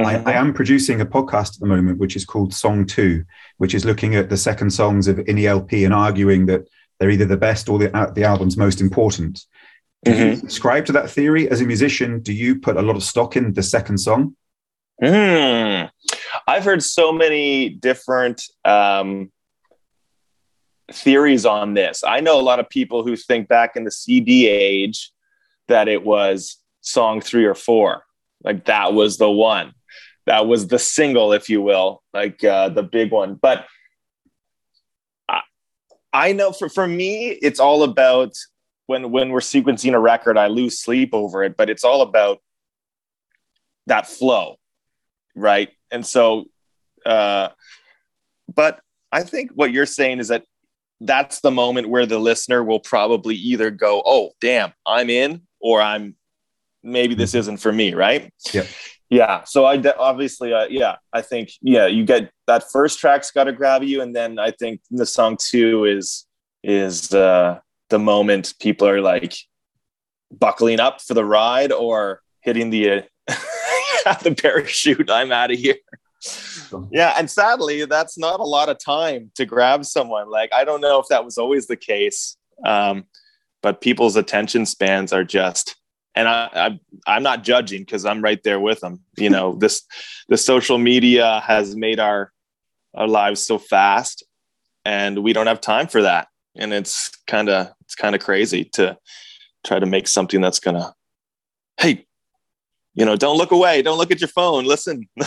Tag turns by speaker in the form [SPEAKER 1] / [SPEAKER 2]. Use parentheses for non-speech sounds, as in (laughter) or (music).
[SPEAKER 1] Mm-hmm. I, I, am producing a podcast at the moment, which is called Song Two, which is looking at the second songs of any LP and arguing that they're either the best or the, uh, the album's most important. Do mm-hmm. you subscribe to that theory as a musician? Do you put a lot of stock in the second song?
[SPEAKER 2] Mm. I've heard so many different um, theories on this. I know a lot of people who think back in the CD age that it was song three or four, like that was the one, that was the single, if you will, like uh, the big one. But I, I know for for me, it's all about when when we're sequencing a record. I lose sleep over it, but it's all about that flow, right? And so, uh, but I think what you're saying is that that's the moment where the listener will probably either go, "Oh, damn, I'm in," or "I'm maybe this isn't for me," right?
[SPEAKER 1] Yeah.
[SPEAKER 2] Yeah. So I de- obviously, uh, yeah, I think yeah, you get that first track's got to grab you, and then I think the song two is is uh, the moment people are like buckling up for the ride or hitting the uh, (laughs) the parachute. I'm out of here yeah and sadly that's not a lot of time to grab someone like i don't know if that was always the case um, but people's attention spans are just and I, I am not judging because I'm right there with them. You know, (laughs) this the social media has made our our lives so fast, and we don't have time for that. And it's kind of it's kind of crazy to try to make something that's gonna, hey, you know, don't look away, don't look at your phone, listen. (laughs)